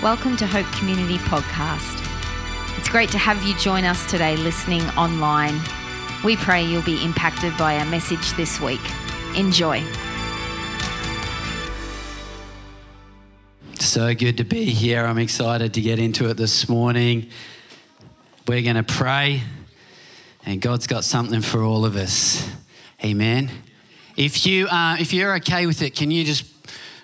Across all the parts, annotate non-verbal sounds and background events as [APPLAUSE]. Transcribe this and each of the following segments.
Welcome to Hope Community Podcast. It's great to have you join us today listening online. We pray you'll be impacted by our message this week. Enjoy. So good to be here. I'm excited to get into it this morning. We're going to pray, and God's got something for all of us. Amen. If you uh, if you're okay with it, can you just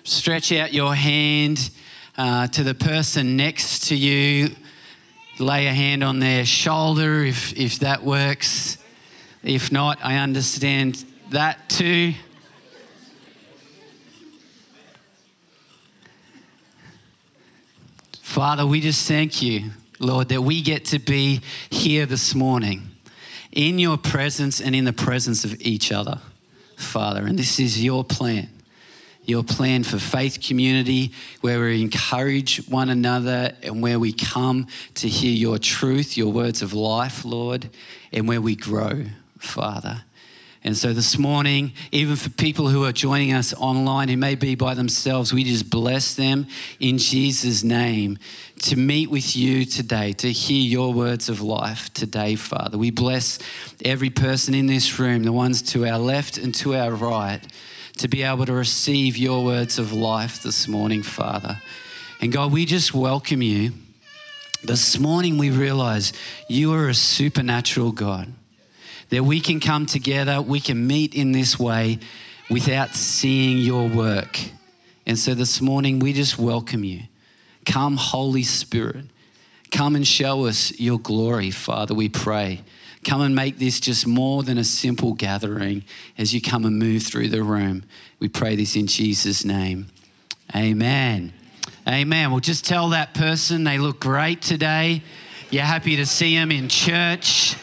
stretch out your hand uh, to the person next to you? Lay a hand on their shoulder if if that works. If not, I understand that too. Father, we just thank you, Lord, that we get to be here this morning in your presence and in the presence of each other, Father. And this is your plan. Your plan for faith community, where we encourage one another and where we come to hear your truth, your words of life, Lord, and where we grow, Father. And so this morning, even for people who are joining us online who may be by themselves, we just bless them in Jesus' name to meet with you today, to hear your words of life today, Father. We bless every person in this room, the ones to our left and to our right, to be able to receive your words of life this morning, Father. And God, we just welcome you. This morning, we realize you are a supernatural God that we can come together, we can meet in this way without seeing your work. And so this morning, we just welcome you. Come, Holy Spirit. Come and show us your glory, Father, we pray. Come and make this just more than a simple gathering as you come and move through the room. We pray this in Jesus' name. Amen. Amen. Well, just tell that person they look great today. You're happy to see them in church.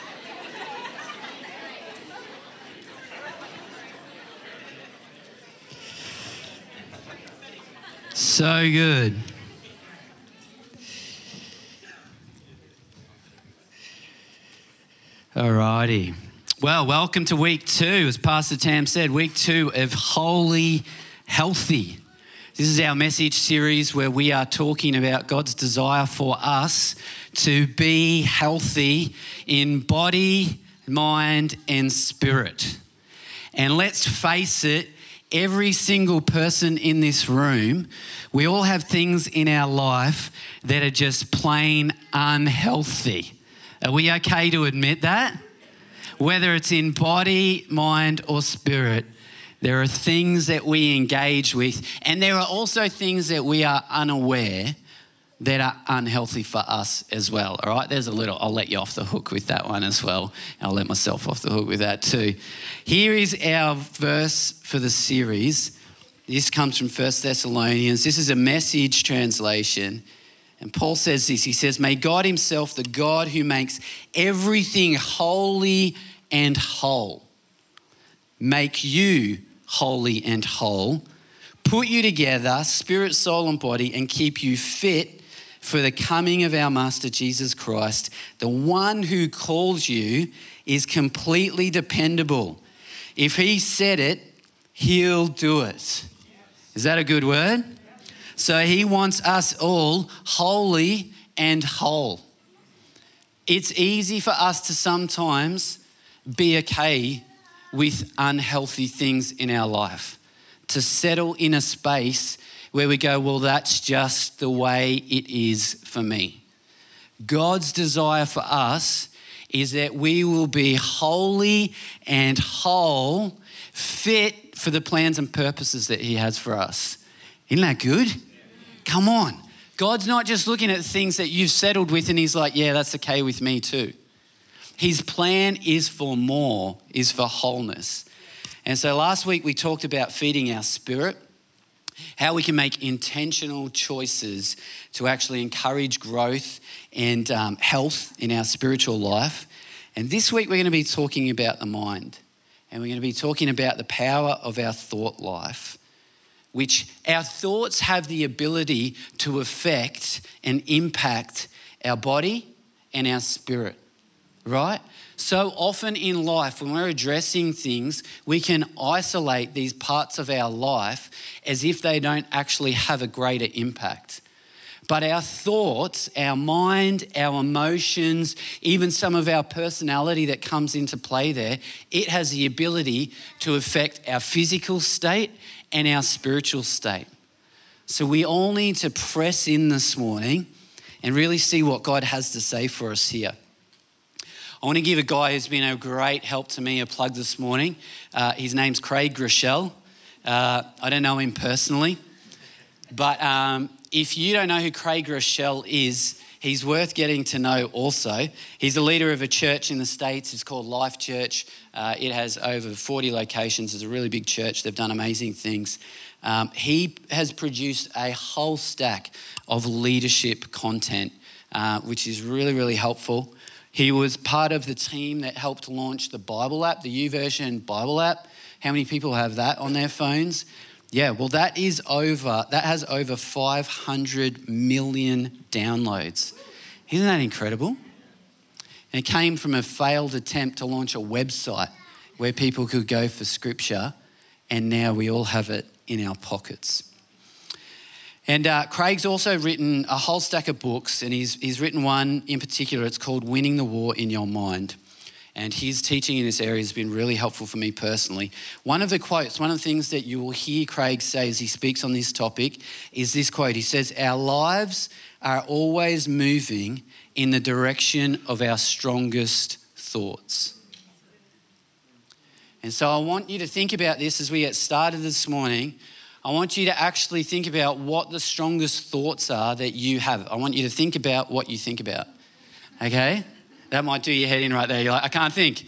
So good. Alrighty. Well, welcome to week two. As Pastor Tam said, week two of Holy Healthy. This is our message series where we are talking about God's desire for us to be healthy in body, mind, and spirit. And let's face it, every single person in this room, we all have things in our life that are just plain unhealthy. Are we okay to admit that? Whether it's in body, mind, or spirit, there are things that we engage with, and there are also things that we are unaware that are unhealthy for us as well. All right, there's a little, I'll let you off the hook with that one as well. I'll let myself off the hook with that too. Here is our verse for the series. This comes from First Thessalonians. This is a message translation. And Paul says this He says, May God Himself, the God who makes everything holy and whole, make you holy and whole, put you together, spirit, soul, and body, and keep you fit for the coming of our Master Jesus Christ. The one who calls you is completely dependable. If he said it, he'll do it. Is that a good word? So he wants us all holy and whole. It's easy for us to sometimes be okay with unhealthy things in our life, to settle in a space where we go, well, that's just the way it is for me. God's desire for us is that we will be holy and whole, fit for the plans and purposes that He has for us. Isn't that good? Come on. God's not just looking at things that you've settled with and He's like, yeah, that's okay with me too. His plan is for more, is for wholeness. And so last week we talked about feeding our spirit how we can make intentional choices to actually encourage growth and um, health in our spiritual life. And this week, we're going to be talking about the mind. And we're going to be talking about the power of our thought life, which our thoughts have the ability to affect and impact our body and our spirit, right? So often in life, when we're addressing things, we can isolate these parts of our life as if they don't actually have a greater impact. But our thoughts, our mind, our emotions, even some of our personality that comes into play there, it has the ability to affect our physical state and our spiritual state. So we all need to press in this morning and really see what God has to say for us here. I want to give a guy who's been a great help to me a plug this morning. Uh, his name's Craig Groeschel. Uh, I don't know him personally, but um, if you don't know who Craig Groeschel is, he's worth getting to know also. He's the leader of a church in the States. It's called Life Church. Uh, it has over 40 locations. It's a really big church. They've done amazing things. Um, he has produced a whole stack of leadership content, uh, which is really, really helpful. He was part of the team that helped launch the Bible app, the YouVersion Bible app. How many people have that on their phones? Yeah, well, that is over, that has over 500 million downloads. Isn't that incredible? And it came from a failed attempt to launch a website where people could go for scripture, and now we all have it in our pockets. And uh, Craig's also written a whole stack of books, and he's, he's written one in particular. It's called Winning the War in Your Mind. And his teaching in this area has been really helpful for me personally. One of the quotes, one of the things that you will hear Craig say as he speaks on this topic is this quote. He says, Our lives are always moving in the direction of our strongest thoughts. And so I want you to think about this as we get started this morning. I want you to actually think about what the strongest thoughts are that you have. I want you to think about what you think about. Okay? That might do your head in right there. You're like, I can't think.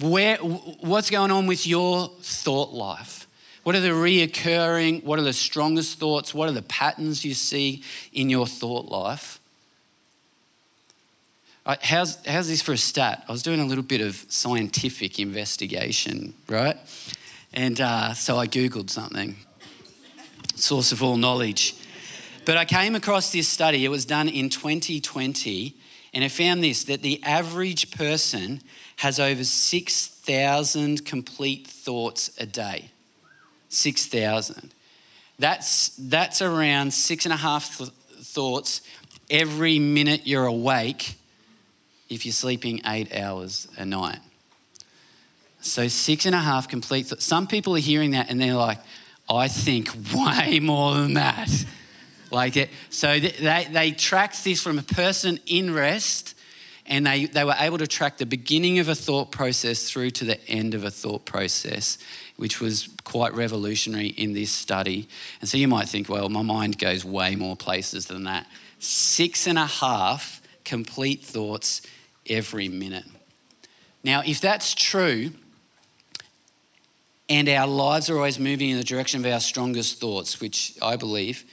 Where, what's going on with your thought life? What are the reoccurring, what are the strongest thoughts? What are the patterns you see in your thought life? Right, how's, how's this for a stat? I was doing a little bit of scientific investigation, right? And uh, so I Googled something, source of all knowledge. But I came across this study, it was done in 2020, and I found this that the average person has over 6,000 complete thoughts a day. 6,000. That's, that's around six and a half th- thoughts every minute you're awake if you're sleeping eight hours a night. So six and a half complete. Th- Some people are hearing that and they're like, I think way more than that. [LAUGHS] Like it. So they, they track this from a person in rest and they, they were able to track the beginning of a thought process through to the end of a thought process, which was quite revolutionary in this study. And so you might think, well, my mind goes way more places than that. Six and a half complete thoughts every minute. Now, if that's true, and our lives are always moving in the direction of our strongest thoughts, which I believe,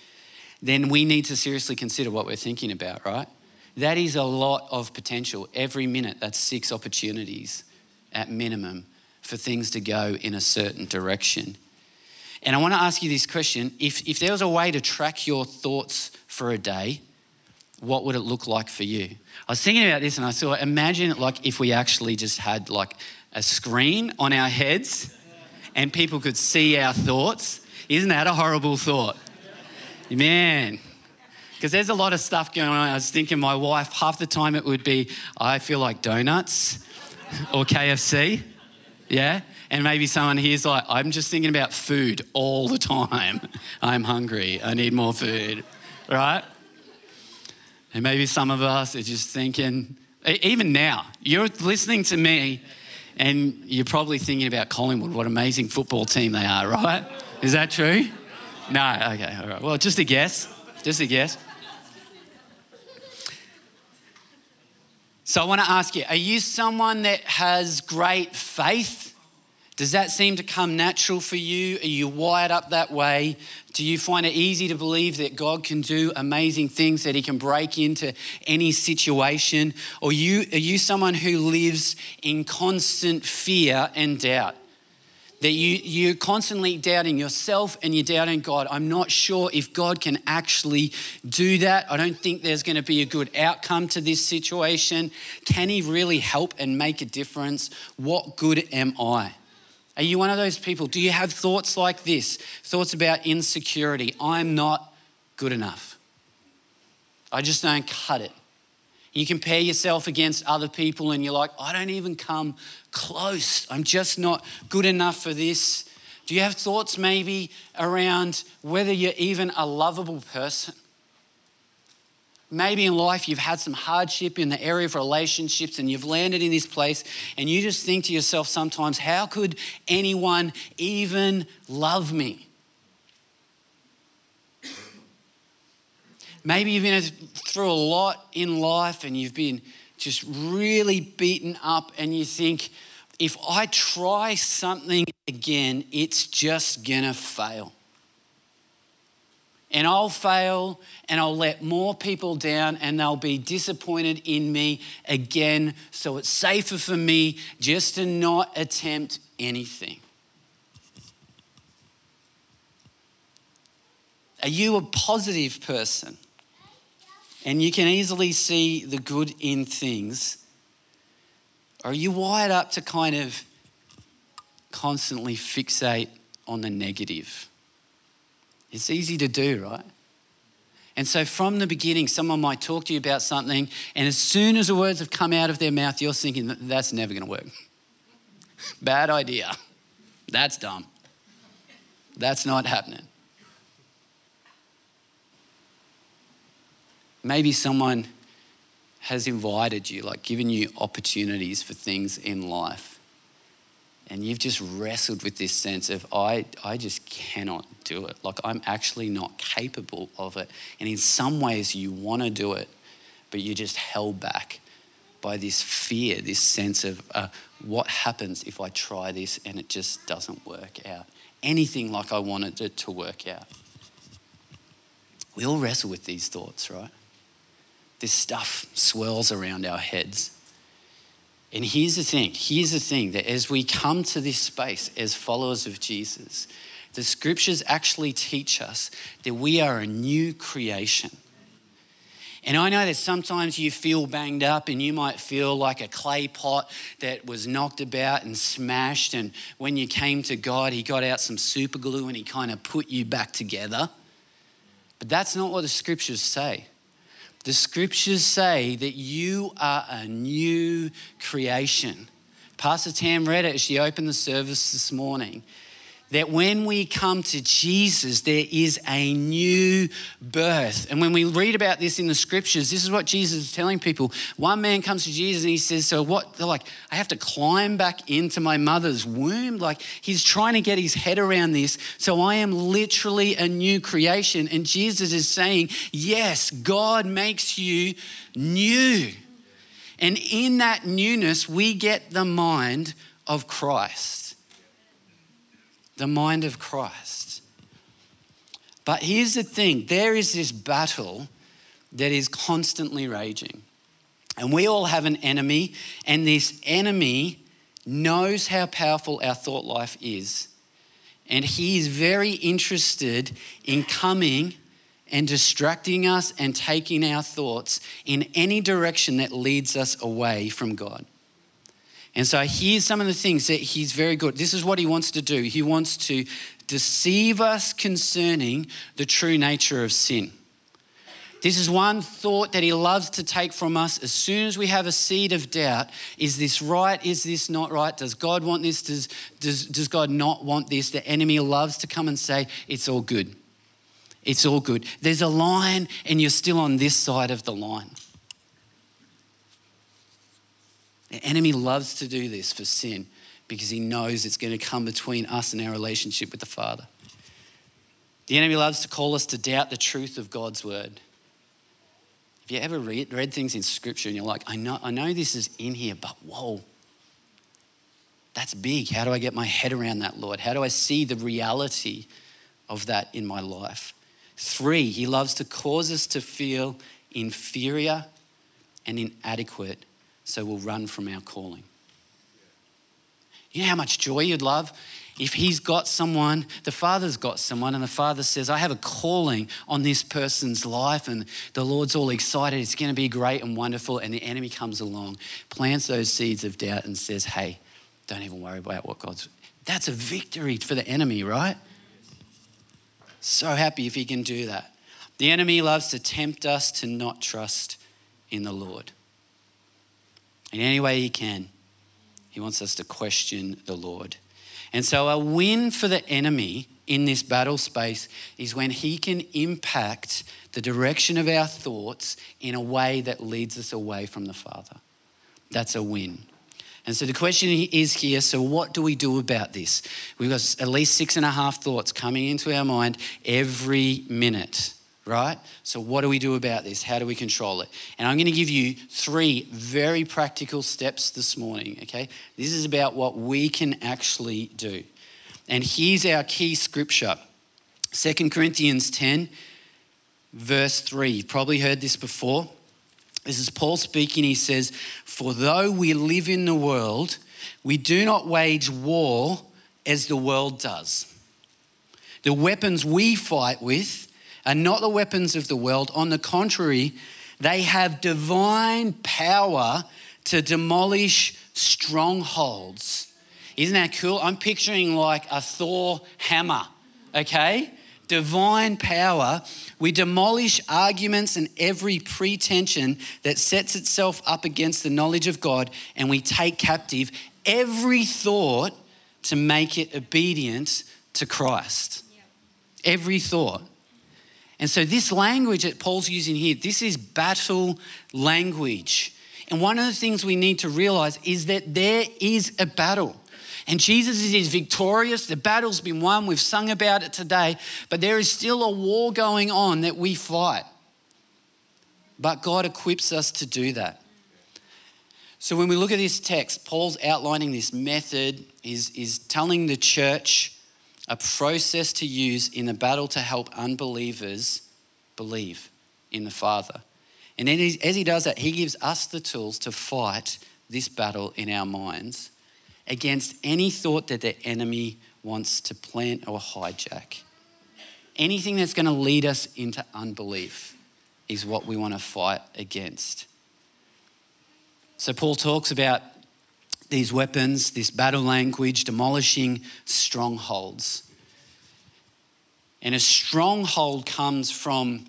then we need to seriously consider what we're thinking about, right? That is a lot of potential. Every minute, that's six opportunities at minimum for things to go in a certain direction. And I want to ask you this question if, if there was a way to track your thoughts for a day, what would it look like for you? I was thinking about this and I thought, imagine like if we actually just had like a screen on our heads and people could see our thoughts. Isn't that a horrible thought? Man, because there's a lot of stuff going on. I was thinking, my wife, half the time it would be, I feel like donuts [LAUGHS] or KFC. Yeah? And maybe someone here's like, I'm just thinking about food all the time. [LAUGHS] I'm hungry. I need more food. Right? And maybe some of us are just thinking, even now, you're listening to me and you're probably thinking about Collingwood, what amazing football team they are, right? Is that true? No, okay, all right. Well, just a guess. Just a guess. So I want to ask you are you someone that has great faith? Does that seem to come natural for you? Are you wired up that way? Do you find it easy to believe that God can do amazing things, that He can break into any situation? Or you, are you someone who lives in constant fear and doubt? That you, you're constantly doubting yourself and you're doubting God. I'm not sure if God can actually do that. I don't think there's going to be a good outcome to this situation. Can He really help and make a difference? What good am I? Are you one of those people? Do you have thoughts like this? Thoughts about insecurity? I'm not good enough. I just don't cut it. You compare yourself against other people and you're like, I don't even come close. I'm just not good enough for this. Do you have thoughts maybe around whether you're even a lovable person? Maybe in life you've had some hardship in the area of relationships and you've landed in this place and you just think to yourself sometimes, how could anyone even love me? Maybe you've been through a lot in life and you've been just really beaten up and you think, if I try something again, it's just gonna fail and I'll fail and I'll let more people down and they'll be disappointed in me again. So it's safer for me just to not attempt anything. Are you a positive person? And you can easily see the good in things. Are you wired up to kind of constantly fixate on the negative? It's easy to do, right? And so from the beginning, someone might talk to you about something, and as soon as the words have come out of their mouth, you're thinking, that's never going to work. [LAUGHS] Bad idea. That's dumb. That's not happening. Maybe someone has invited you, like given you opportunities for things in life and you've just wrestled with this sense of I, I just cannot do it. Like i'm actually not capable of it. And in some ways you want to do it but you're just held back by this fear this sense of uh, what happens if i try this and it just doesn't work out? Anything like i wanted it to work out. We all wrestle with these thoughts right this stuff swirls around our heads and here's the thing here's the thing that as we come to this space as followers of Jesus, the scriptures actually teach us that we are a new creation. And I know that sometimes you feel banged up and you might feel like a clay pot that was knocked about and smashed. And when you came to God, He got out some super glue and He kind of put you back together. But that's not what the scriptures say. The scriptures say that you are a new creation. Pastor Tam read it as she opened the service this morning that when we come to Jesus, there is a new birth. And when we read about this in the scriptures, this is what Jesus is telling people. One man comes to Jesus and he says, So what? They're like, I have to climb back into my mother's womb. Like, he's trying to get his head around this. So I am literally a new creation. And Jesus is saying, Yes, God makes you new. And in that newness, we get the mind of Christ the mind of Christ. But here's the thing there is this battle that is constantly raging. And we all have an enemy, and this enemy knows how powerful our thought life is. And he is very interested in coming and distracting us and taking our thoughts in any direction that leads us away from God. And so here's some of the things that he's very good. This is what he wants to do. He wants to deceive us concerning the true nature of sin. This is one thought that he loves to take from us as soon as we have a seed of doubt. Is this right? Is this not right? Does God want this? Does, does, does God not want this? The enemy loves to come and say, It's all good. It's all good. There's a line, and you're still on this side of the line. The enemy loves to do this for sin because he knows it's going to come between us and our relationship with the Father. The enemy loves to call us to doubt the truth of God's word. Have you ever read, read things in scripture and you're like, I know, I know this is in here, but whoa, that's big. How do I get my head around that, Lord? How do I see the reality of that in my life? Three, he loves to cause us to feel inferior and inadequate so we'll run from our calling. You know how much joy you'd love if he's got someone, the father's got someone, and the father says, I have a calling on this person's life, and the Lord's all excited, it's going to be great and wonderful, and the enemy comes along, plants those seeds of doubt, and says, Hey, don't even worry about what God's. That's a victory for the enemy, right? So happy if he can do that. The enemy loves to tempt us to not trust in the Lord. In any way he can, he wants us to question the Lord. And so, a win for the enemy in this battle space is when he can impact the direction of our thoughts in a way that leads us away from the Father. That's a win. And so the question is here so, what do we do about this? We've got at least six and a half thoughts coming into our mind every minute, right? So, what do we do about this? How do we control it? And I'm going to give you three very practical steps this morning, okay? This is about what we can actually do. And here's our key scripture 2 Corinthians 10, verse 3. You've probably heard this before. This is Paul speaking. He says, For though we live in the world, we do not wage war as the world does. The weapons we fight with are not the weapons of the world. On the contrary, they have divine power to demolish strongholds. Isn't that cool? I'm picturing like a Thor hammer, okay? divine power, we demolish arguments and every pretension that sets itself up against the knowledge of God, and we take captive every thought to make it obedient to Christ. Every thought. And so, this language that Paul's using here, this is battle language. And one of the things we need to realize is that there is a battle. And Jesus is victorious. The battle's been won. We've sung about it today. But there is still a war going on that we fight. But God equips us to do that. So when we look at this text, Paul's outlining this method, is, telling the church a process to use in the battle to help unbelievers believe in the Father. And then as he does that, he gives us the tools to fight this battle in our minds against any thought that the enemy wants to plant or hijack. Anything that's going to lead us into unbelief is what we want to fight against. So, Paul talks about these weapons, this battle language, demolishing strongholds. And a stronghold comes from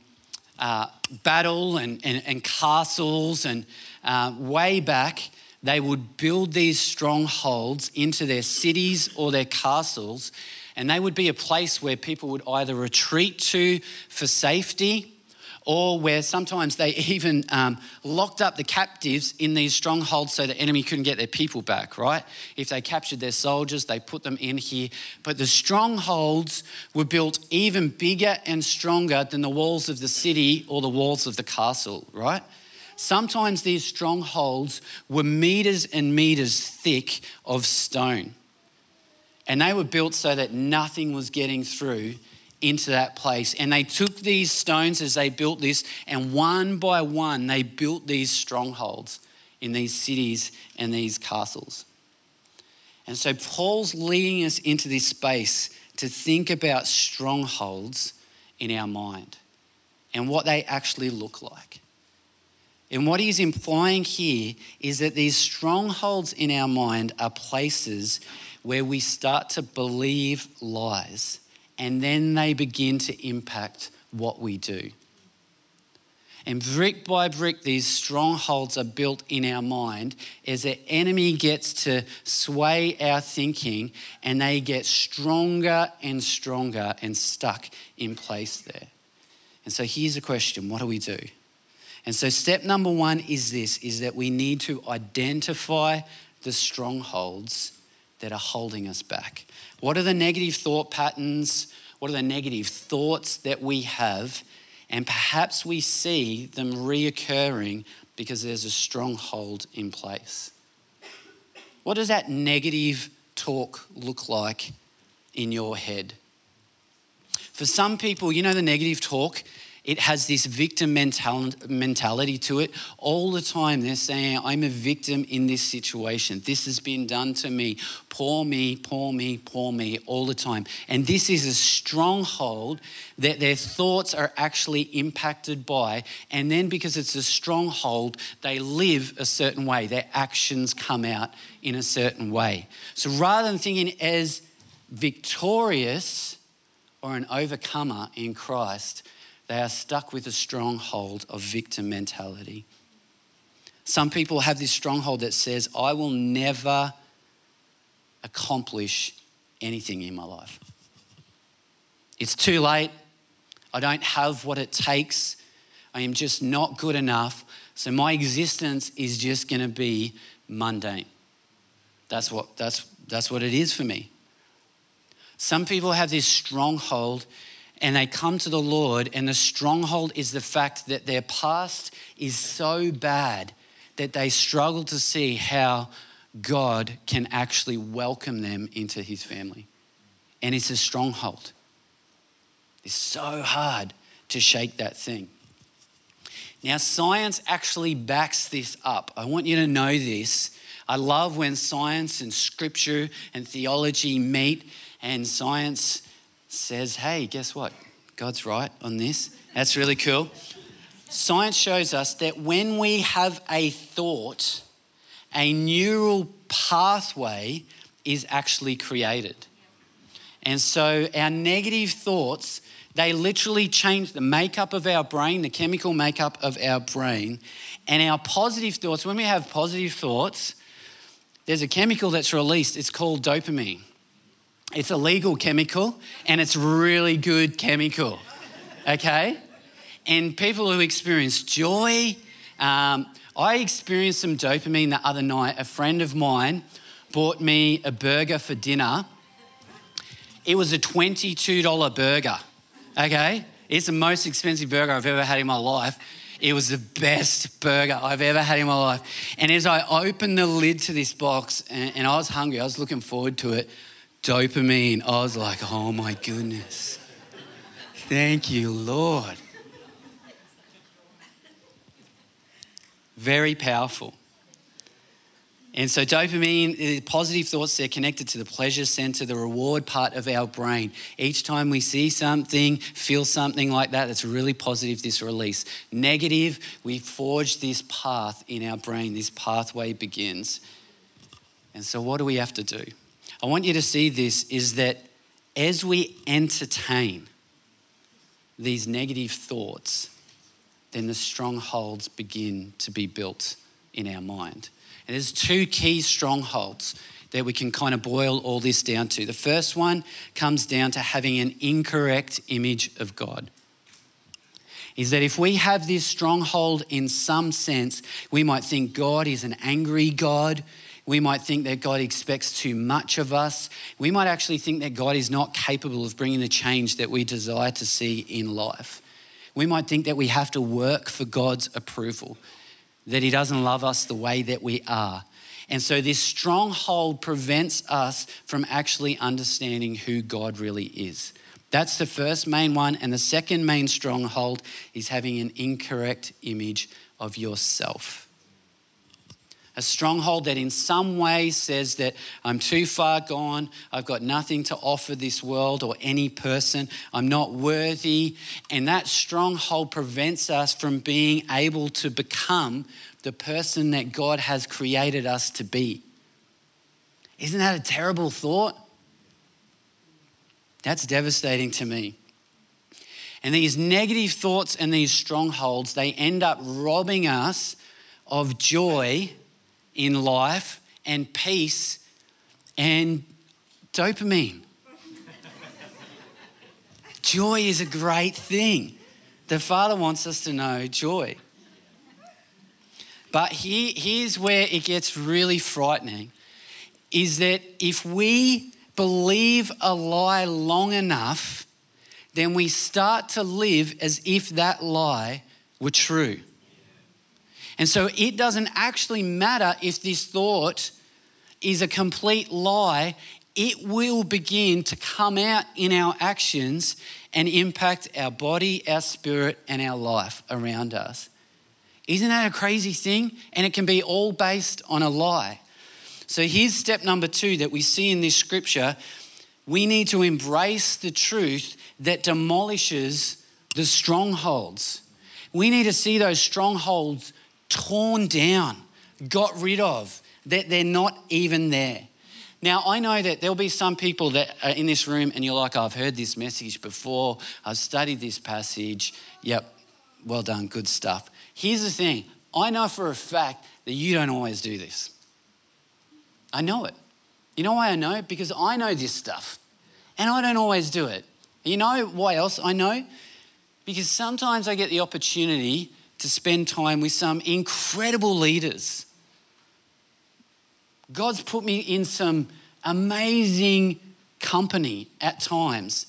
uh, battle and, and, and, castles, and uh, way back, they would build these strongholds into their cities or their castles, and they would be a place where people would either retreat to for safety or where sometimes they [LAUGHS] even um, locked up the captives in these strongholds so the enemy couldn't get their people back, right? If they captured their soldiers, they put them in here. But the strongholds were built even bigger and stronger than the walls of the city or the walls of the castle, right? Sometimes these strongholds were meters and meters thick of stone. And they were built so that nothing was getting through into that place. And they took these stones as they built this, and one by one, they built these strongholds in these cities and these castles. And so Paul's leading us into this space to think about strongholds in our mind and what they actually look like. And what he's implying here is that these strongholds in our mind are places where we start to believe lies and then they begin to impact what we do. And brick by brick, these strongholds are built in our mind as the enemy gets to sway our thinking and they get stronger and stronger and stuck in place there. And so here's a question what do we do? And so step number 1 is this is that we need to identify the strongholds that are holding us back. What are the negative thought patterns? What are the negative thoughts that we have? And perhaps we see them reoccurring because there's a stronghold in place. What does that negative talk look like in your head? For some people, you know, the negative talk it has this victim mental- mentality to it. All the time, they're saying, I'm a victim in this situation. This has been done to me. Poor me, poor me, poor me, all the time. And this is a stronghold that their thoughts are actually impacted by. And then, because it's a stronghold, they live a certain way. Their actions come out in a certain way. So rather than thinking as victorious or an overcomer in Christ, they are stuck with a stronghold of victim mentality. Some people have this stronghold that says, I will never accomplish anything in my life. It's too late. I don't have what it takes. I am just not good enough. So my existence is just going to be mundane. That's what, that's, that's what it is for me. Some people have this stronghold and they come to the Lord, and the stronghold is the fact that their past is so bad that they struggle to see how God can actually welcome them into his family. And it's a stronghold. It's so hard to shake that thing. Now, science actually backs this up. I want you to know this. I love when science and scripture and theology meet, and science says, hey, guess what? God's right on this. That's really cool. Science shows us that when we have a thought, a neural pathway is actually created. And so our negative thoughts, they literally change the makeup of our brain, the chemical makeup of our brain. And our positive thoughts, when we have positive thoughts, there's a chemical that's released, it's called dopamine. It's a legal chemical and it's really good chemical. Okay? And people who experience joy, um, I experienced some dopamine the other night. A friend of mine bought me a burger for dinner. It was a $22 burger. Okay? It's the most expensive burger I've ever had in my life. It was the best burger I've ever had in my life. And as I opened the lid to this box and, and I was hungry, I was looking forward to it dopamine. I was like, oh my goodness. Thank you, Lord. Very powerful. And so, dopamine, eh, positive thoughts, they're connected to the pleasure center, the reward part of our brain. Each time we see something, feel something like that, that's really positive, this release. Negative, we forge this path in our brain, this pathway begins. And so, what do we have to do? I want you to see this is that as we entertain these negative thoughts, then the strongholds begin to be built in our mind. And there's two key strongholds that we can kind of boil all this down to. The first one comes down to having an incorrect image of God. Is that if we have this stronghold in some sense, we might think God is an angry God, we might think that God expects too much of us. We might actually think that God is not capable of bringing the change that we desire to see in life. We might think that we have to work for God's approval, that He doesn't love us the way that we are. And so, this stronghold prevents us from actually understanding who God really is. That's the first main one. And the second main stronghold is having an incorrect image of yourself a stronghold that in some way says that I'm too far gone, I've got nothing to offer this world or any person, I'm not worthy. And that stronghold prevents us from being able to become the person that God has created us to be. Isn't that a terrible thought? That's devastating to me. And these negative thoughts and these strongholds, they end up robbing us of joy in life and peace and dopamine. joy is a great thing. The Father wants us to know joy. But here, here's where it gets really frightening is that if we believe a lie long enough, then we start to live as if that lie were true. And so it doesn't actually matter if this thought is a complete lie, it will begin to come out in our actions and impact our body, our spirit, and our life around us. Isn't that a crazy thing? And it can be all based on a lie. So here's step number two that we see in this scripture. We need to embrace the truth that demolishes the strongholds. We need to see those strongholds torn down, got rid of, that they're not even there. Now, I know that there'll be some people that are in this room and you're like, I've heard this message before, I've studied this passage. Yep, well done, good stuff. Here's the thing I know for a fact that you don't always do this. I know it. You know why I know? Because I know this stuff and I don't always do it. You know why else I know? Because sometimes I get the opportunity to spend time with some incredible leaders. God's put me in some amazing company at times.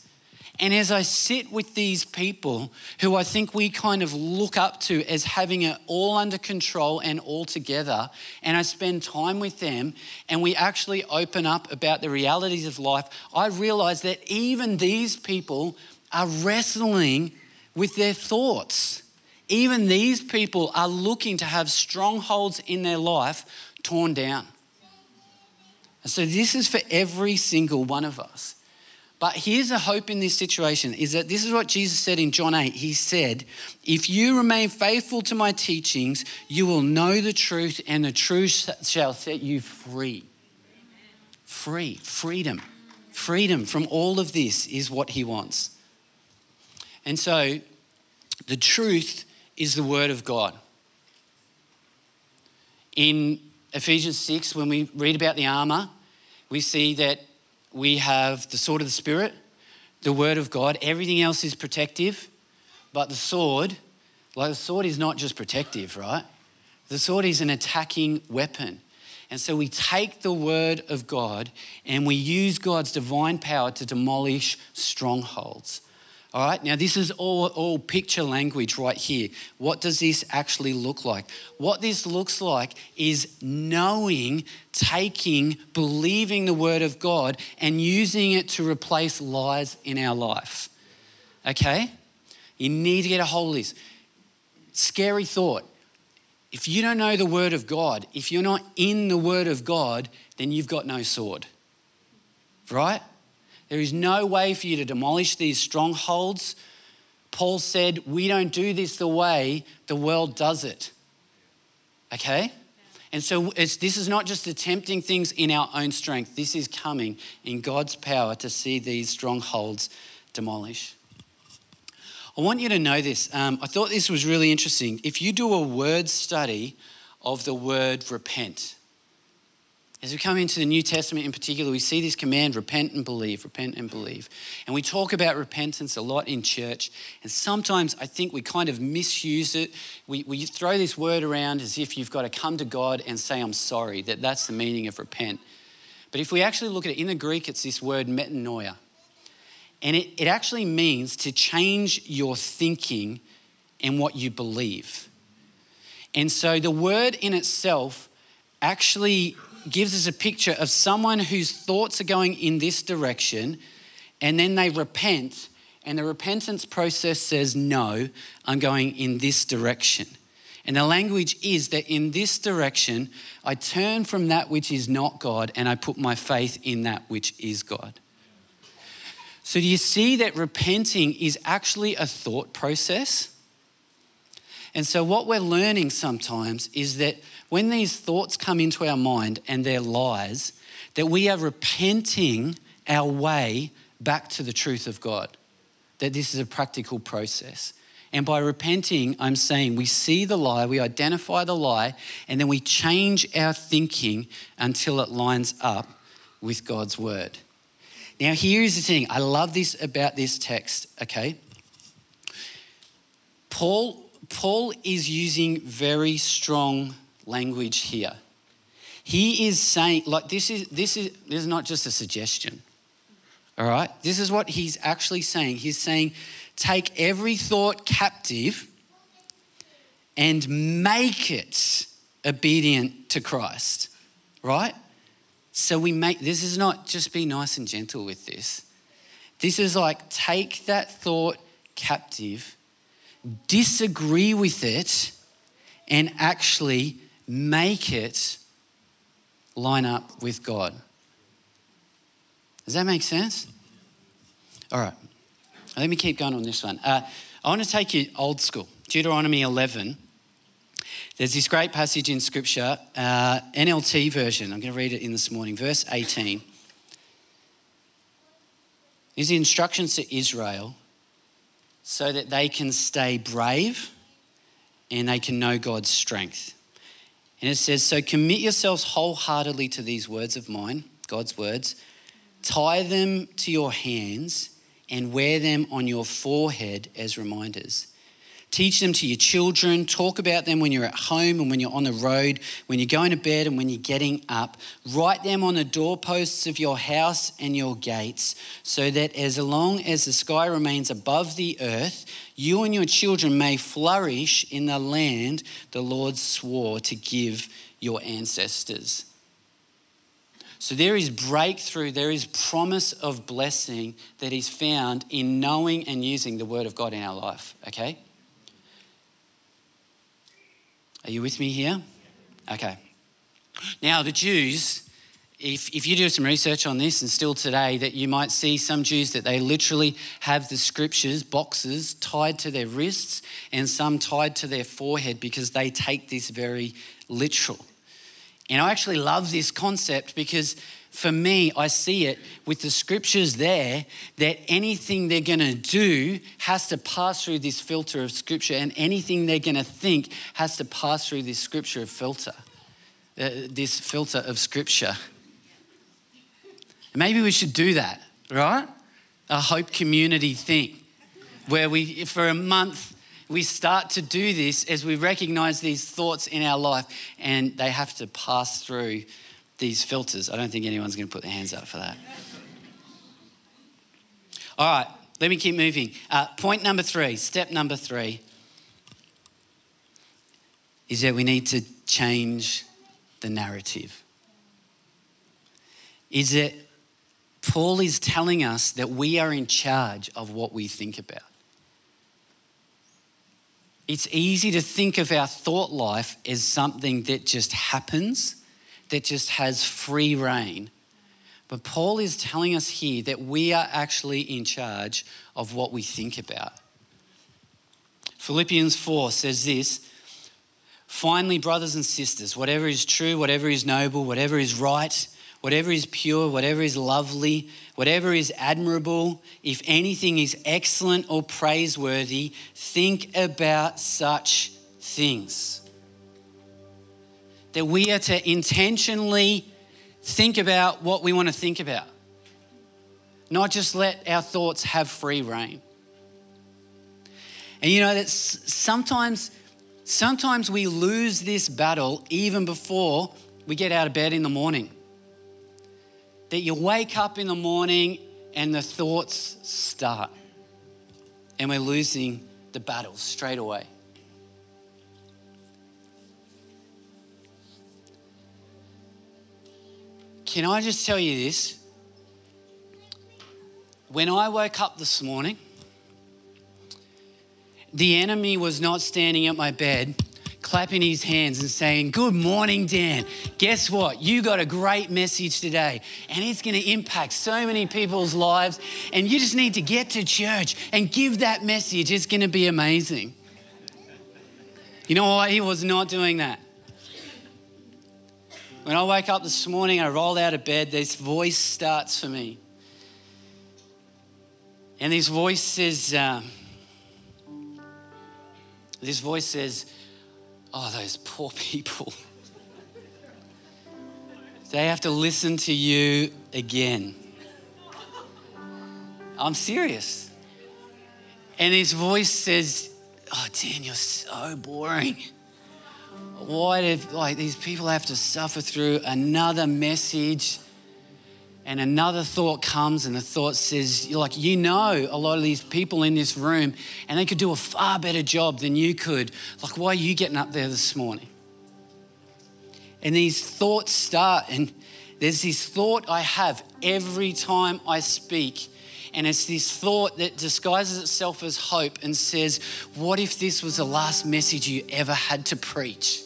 And as I sit with these people who I think we kind of look up to as having it all under control and all together, and I spend time with them and we actually open up about the realities of life, I realize that even these people are wrestling with their thoughts. Even these people are looking to have strongholds in their life torn down. And so this is for every single one of us. But here's a hope in this situation is that this is what Jesus said in John 8. He said, If you remain faithful to my teachings, you will know the truth, and the truth shall set you free. Free, freedom. Freedom from all of this is what he wants. And so the truth is the word of God. In Ephesians 6, when we read about the armor, we see that we have the sword of the Spirit, the word of God. Everything else is protective, but the sword, like the sword is not just protective, right? The sword is an attacking weapon. And so we take the word of God and we use God's divine power to demolish strongholds. All right, now this is all, all picture language right here. What does this actually look like? What this looks like is knowing, taking, believing the word of God and using it to replace lies in our life. Okay? You need to get a hold of this. Scary thought. If you don't know the word of God, if you're not in the word of God, then you've got no sword. Right? There is no way for you to demolish these strongholds. Paul said, We don't do this the way the world does it. Okay? And so this is not just attempting things in our own strength, this is coming in God's power to see these strongholds demolish. I want you to know this. Um, I thought this was really interesting. If you do a word study of the word repent, as we come into the New Testament in particular, we see this command repent and believe, repent and believe. And we talk about repentance a lot in church. And sometimes I think we kind of misuse it. We, we throw this word around as if you've got to come to God and say, I'm sorry, that that's the meaning of repent. But if we actually look at it in the Greek, it's this word metanoia. And it, it actually means to change your thinking and what you believe. And so the word in itself actually gives us a picture of someone whose thoughts are going in this direction and then they repent, and the repentance process says, No, I'm going in this direction. And the language is that in this direction, I turn from that which is not God and I put my faith in that which is God. So, do you see that repenting is actually a thought process? And so, what we're learning sometimes is that when these thoughts come into our mind and they're lies, that we are repenting our way back to the truth of God, that this is a practical process. And by repenting, I'm saying we see the lie, we identify the lie, and then we change our thinking until it lines up with God's word. Now, here's the thing I love this about this text, okay? Paul, Paul is using very strong language here. He is saying, like, this is, this is, this is not just a suggestion. All right? This is what he's actually saying. He's saying, take every thought captive and make it obedient to Christ. Right? So we make, this is not just be nice and gentle with this. This is like take that thought captive, disagree with it, and actually make it line up with God. Does that make sense? All right. Let me keep going on this one. Uh, I want to take you old school. Deuteronomy 11. There's this great passage in Scripture, uh, NLT version. I'm going to read it in this morning, verse 18. These are instructions to Israel so that they can stay brave and they can know God's strength. And it says, So commit yourselves wholeheartedly to these words of mine, God's words, tie them to your hands and wear them on your forehead as reminders. Teach them to your children. Talk about them when you're at home and when you're on the road, when you're going to bed and when you're getting up. Write them on the doorposts of your house and your gates, so that as long as the sky remains above the earth, you and your children may flourish in the land the Lord swore to give your ancestors. So there is breakthrough, there is promise of blessing that is found in knowing and using the word of God in our life, okay? Are you with me here? Okay. Now, the Jews, if, if you do some research on this and still today, that you might see some Jews that they literally have the scriptures, boxes, tied to their wrists and some tied to their forehead because they take this very literal. And I actually love this concept because for me, I see it with the scriptures there that anything they're going to do has to pass through this filter of scripture, and anything they're going to think has to pass through this scripture of filter, uh, this filter of scripture. maybe we should do that, right? A hope community thing where we, for a month, we start to do this as we recognize these thoughts in our life and they have to pass through these filters. I don't think anyone's going to put their hands up for that. All right, let me keep moving. Uh, point number three, step number three, is that we need to change the narrative. Is that Paul is telling us that we are in charge of what we think about. It's easy to think of our thought life as something that just happens, that just has free reign. But Paul is telling us here that we are actually in charge of what we think about. Philippians 4 says this Finally, brothers and sisters, whatever is true, whatever is noble, whatever is right, whatever is pure, whatever is lovely, whatever is admirable, if anything is excellent or praiseworthy, think about such things. That we are to intentionally think about what we want to think about, not just let our thoughts have free reign. And you know that sometimes sometimes we lose this battle even before we get out of bed in the morning that you wake up in the morning and the thoughts start. And we're losing the battle straight away. Can I just tell you this? When I woke up this morning, the enemy was not standing at my bed clapping his hands and saying, Good morning, Dan. Guess what? You got a great message today, and it's going to impact so many people's lives. And you just need to get to church and give that message. It's going to be amazing. You know what? He was not doing that. When I wake up this morning, I roll out of bed, this voice starts for me. And this voice says, um, this voice says, Oh, those poor [LAUGHS] people. they have to listen to you again. I'm serious. And his voice says, Oh, Dan, you're so boring. Why did like these people have to suffer through another message? and another thought comes and the thought says like you know a lot of these people in this room and they could do a far better job than you could like why are you getting up there this morning and these thoughts start and there's this thought i have every time i speak And it's this thought that disguises itself as hope and says, What if this was the last message you ever had to preach?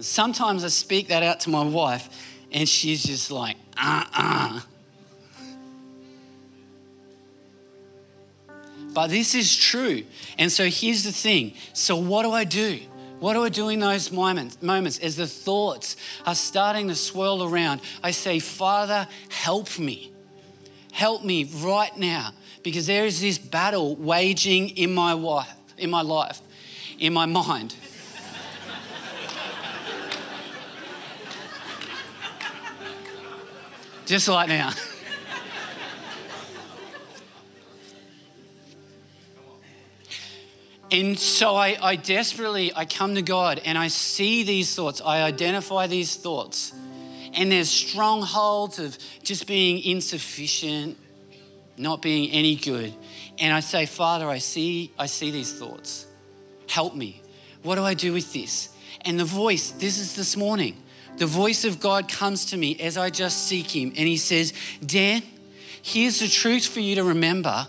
Sometimes I speak that out to my wife, and she's just like, uh uh But this is true. And so here's the thing. So, what do I do? What do I do in those moments, as the thoughts are starting to swirl around? I say, Father, help me. Help me right now because there is this battle waging in my life, in my life, in my mind. Just like now. And so I, I desperately, I come to God and I see these thoughts. I identify these thoughts. And there's strongholds of just being insufficient, not being any good. And I say, Father, I see, I see these thoughts. Help me. What do I do with this? And the voice, this is this morning. The voice of God comes to me as I just seek Him. And He says, Dan, here's the truth for you to remember.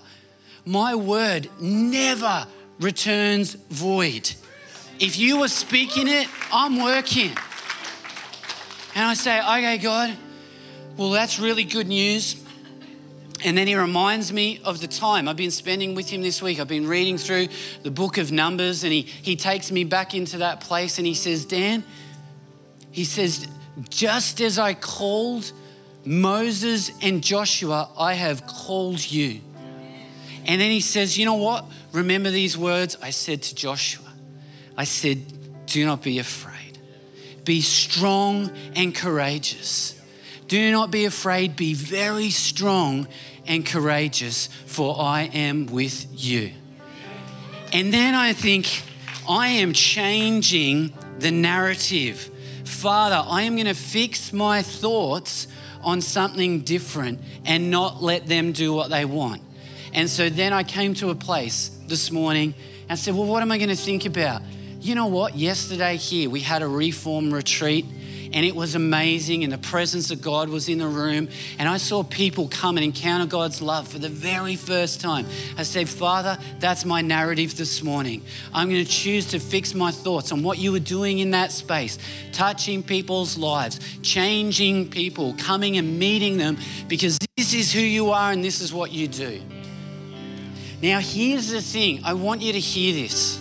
My word never returns void. If you were speaking it, I'm working. And I say, okay, God, well, that's really good news. And then he reminds me of the time I've been spending with him this week. I've been reading through the book of Numbers, and he, he takes me back into that place and he says, Dan, he says, just as I called Moses and Joshua, I have called you. And then he says, You know what? Remember these words I said to Joshua? I said, Do not be afraid. Be strong and courageous. Do not be afraid. Be very strong and courageous, for I am with you. And then I think, I am changing the narrative. Father, I am going to fix my thoughts on something different and not let them do what they want. And so then I came to a place this morning and said, Well, what am I going to think about? You know what? Yesterday here, we had a reform retreat and it was amazing and the presence of God was in the room and I saw people come and encounter God's love for the very first time. I said, "Father, that's my narrative this morning. I'm going to choose to fix my thoughts on what you were doing in that space, touching people's lives, changing people, coming and meeting them because this is who you are and this is what you do." Now, here's the thing I want you to hear this.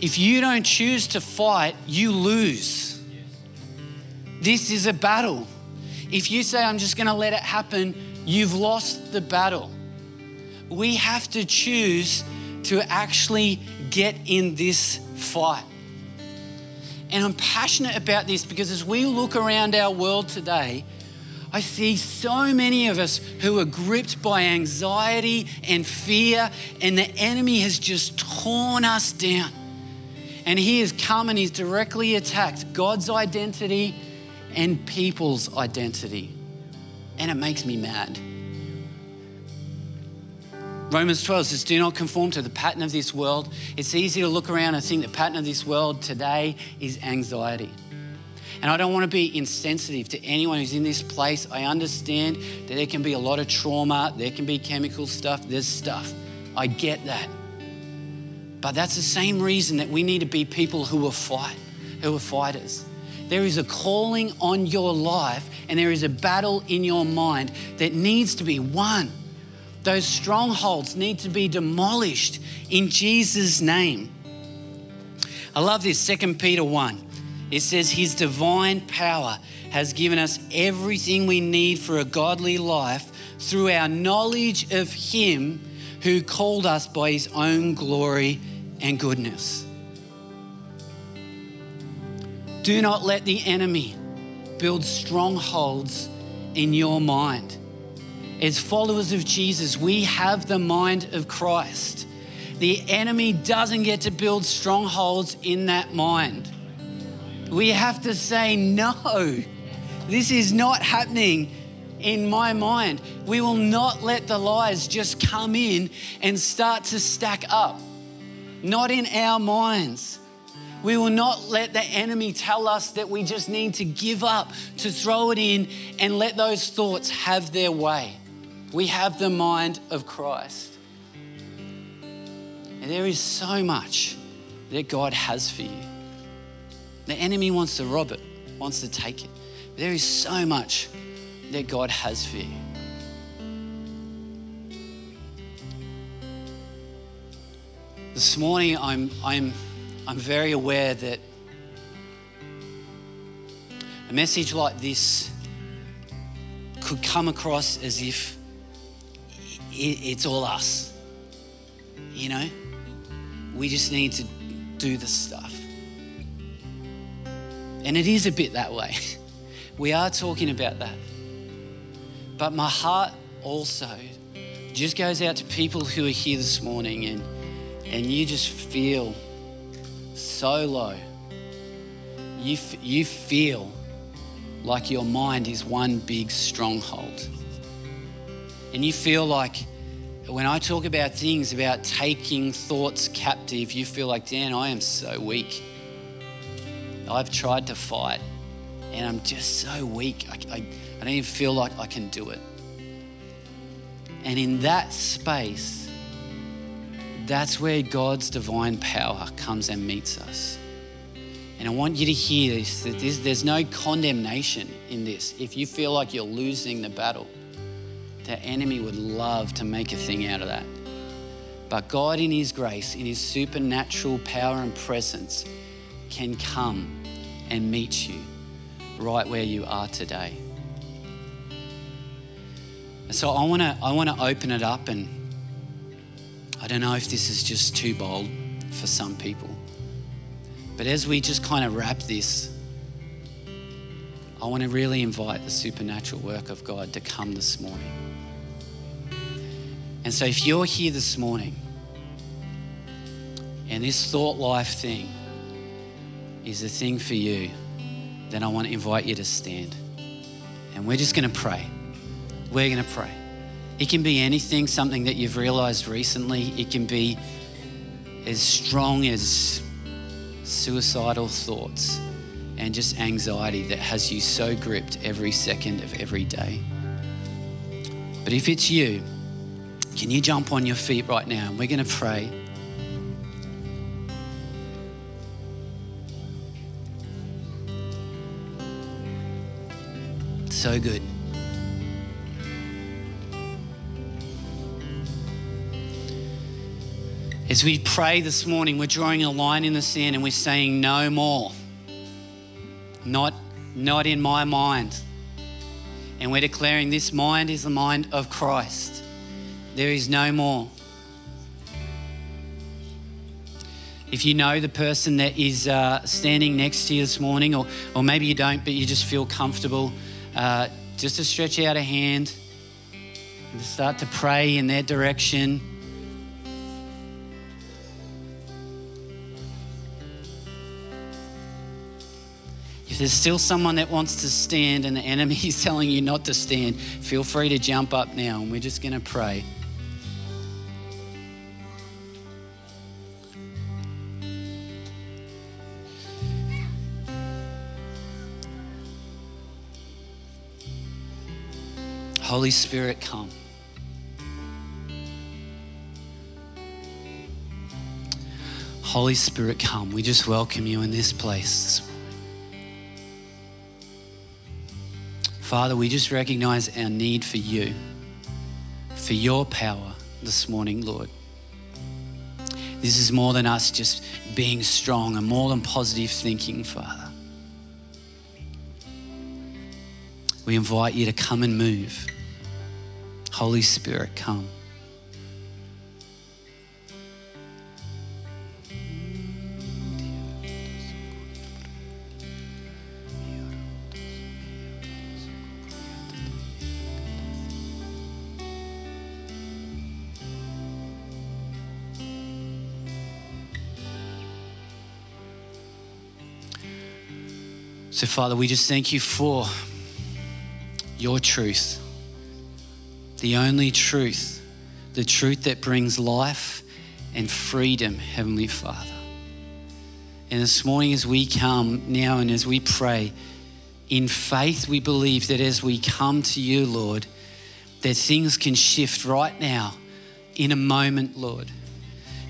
If you don't choose to fight, you lose. This is a battle. If you say, I'm just going to let it happen, you've lost the battle. We have to choose to actually get in this fight. And I'm passionate about this because as we look around our world today, I see so many of us who are gripped by anxiety and fear, and the enemy has just torn us down. And he has come and he's directly attacked God's identity and people's identity. And it makes me mad. Romans 12 says, Do not conform to the pattern of this world. It's easy to look around and think the pattern of this world today is anxiety. And I don't want to be insensitive to anyone who's in this place. I understand that there can be a lot of trauma, there can be chemical stuff, there's stuff. I get that. But that's the same reason that we need to be people who are fight, who are fighters. There is a calling on your life and there is a battle in your mind that needs to be won. Those strongholds need to be demolished in Jesus' name. I love this, 2 Peter 1. It says, His divine power has given us everything we need for a godly life through our knowledge of Him who called us by His own glory and goodness. Do not let the enemy build strongholds in your mind. As followers of Jesus, we have the mind of Christ. The enemy doesn't get to build strongholds in that mind. We have to say, no, this is not happening in my mind. We will not let the lies just come in and start to stack up. Not in our minds. We will not let the enemy tell us that we just need to give up, to throw it in, and let those thoughts have their way. We have the mind of Christ. And there is so much that God has for you. The enemy wants to rob it, wants to take it. There is so much that God has for you. This morning, I'm, I'm, I'm very aware that a message like this could come across as if it's all us. You know? We just need to do the stuff. And it is a bit that way. [LAUGHS] We are talking about that. But my heart also just goes out to people who are here this morning and and you just feel so low. You, f- you feel like your mind is one big stronghold. And you feel like when I talk about things about taking thoughts captive, you feel like, Dan, I am so weak. I've tried to fight and I'm just so weak. I, I, I don't even feel like I can do it. And in that space, that's where God's divine power comes and meets us. And I want you to hear this that there's, there's no condemnation in this. If you feel like you're losing the battle, the enemy would love to make a thing out of that. But God, in His grace, in His supernatural power and presence, can come and meet you right where you are today. So I want to I want to open it up and I don't know if this is just too bold for some people. But as we just kind of wrap this, I want to really invite the supernatural work of God to come this morning. And so, if you're here this morning and this thought life thing is a thing for you, then I want to invite you to stand. And we're just going to pray. We're going to pray. It can be anything, something that you've realized recently. It can be as strong as suicidal thoughts and just anxiety that has you so gripped every second of every day. But if it's you, can you jump on your feet right now? And we're going to pray. So good. As we pray this morning, we're drawing a line in the sand and we're saying, No more. Not, not in my mind. And we're declaring this mind is the mind of Christ. There is no more. If you know the person that is uh, standing next to you this morning, or, or maybe you don't, but you just feel comfortable, uh, just to stretch out a hand and start to pray in their direction. If there's still someone that wants to stand and the enemy [LAUGHS] is telling you not to stand, feel free to jump up now and we're just going to pray. Holy Spirit, come. Holy Spirit, come. We just welcome you in this place. Father, we just recognize our need for you, for your power this morning, Lord. This is more than us just being strong and more than positive thinking, Father. We invite you to come and move. Holy Spirit, come. So, Father, we just thank you for your truth, the only truth, the truth that brings life and freedom, Heavenly Father. And this morning, as we come now and as we pray, in faith, we believe that as we come to you, Lord, that things can shift right now in a moment, Lord.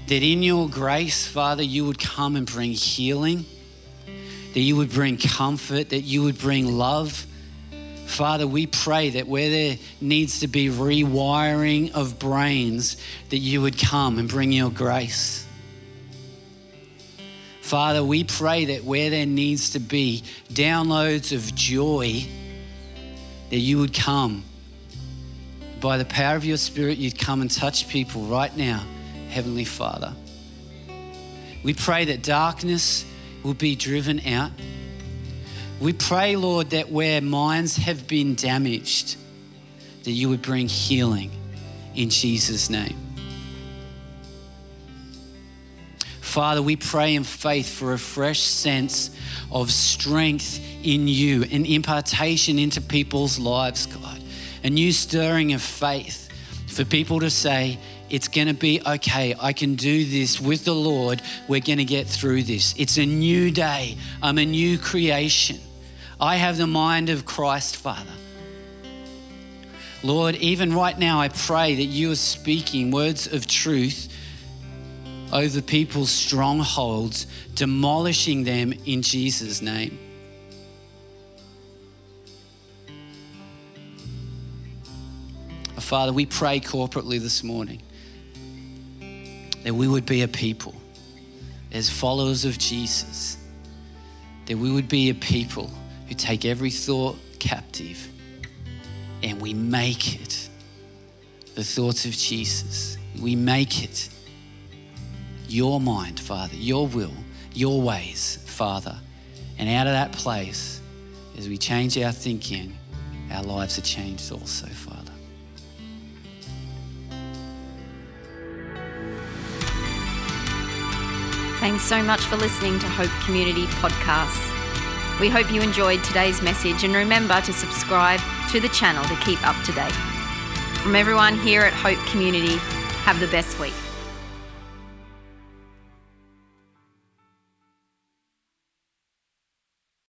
That in your grace, Father, you would come and bring healing, that you would bring comfort, that you would bring love. Father, we pray that where there needs to be rewiring of brains, that you would come and bring your grace. Father, we pray that where there needs to be downloads of joy, that you would come. By the power of your Spirit, you'd come and touch people right now, Heavenly Father. We pray that darkness will be driven out. We pray, Lord, that where minds have been damaged, that you would bring healing in Jesus' name. Father, we pray in faith for a fresh sense of strength in you, an impartation into people's lives, God. A new stirring of faith for people to say, it's going to be okay. I can do this with the Lord. We're going to get through this. It's a new day. I'm a new creation. I have the mind of Christ, Father. Lord, even right now, I pray that you are speaking words of truth over people's strongholds, demolishing them in Jesus' name. Father, we pray corporately this morning that we would be a people as followers of Jesus, that we would be a people who take every thought captive and we make it the thoughts of Jesus. We make it your mind, Father, your will, your ways, Father. And out of that place, as we change our thinking, our lives are changed also, Father. Thanks so much for listening to Hope Community Podcasts. We hope you enjoyed today's message and remember to subscribe to the channel to keep up to date. From everyone here at Hope Community, have the best week.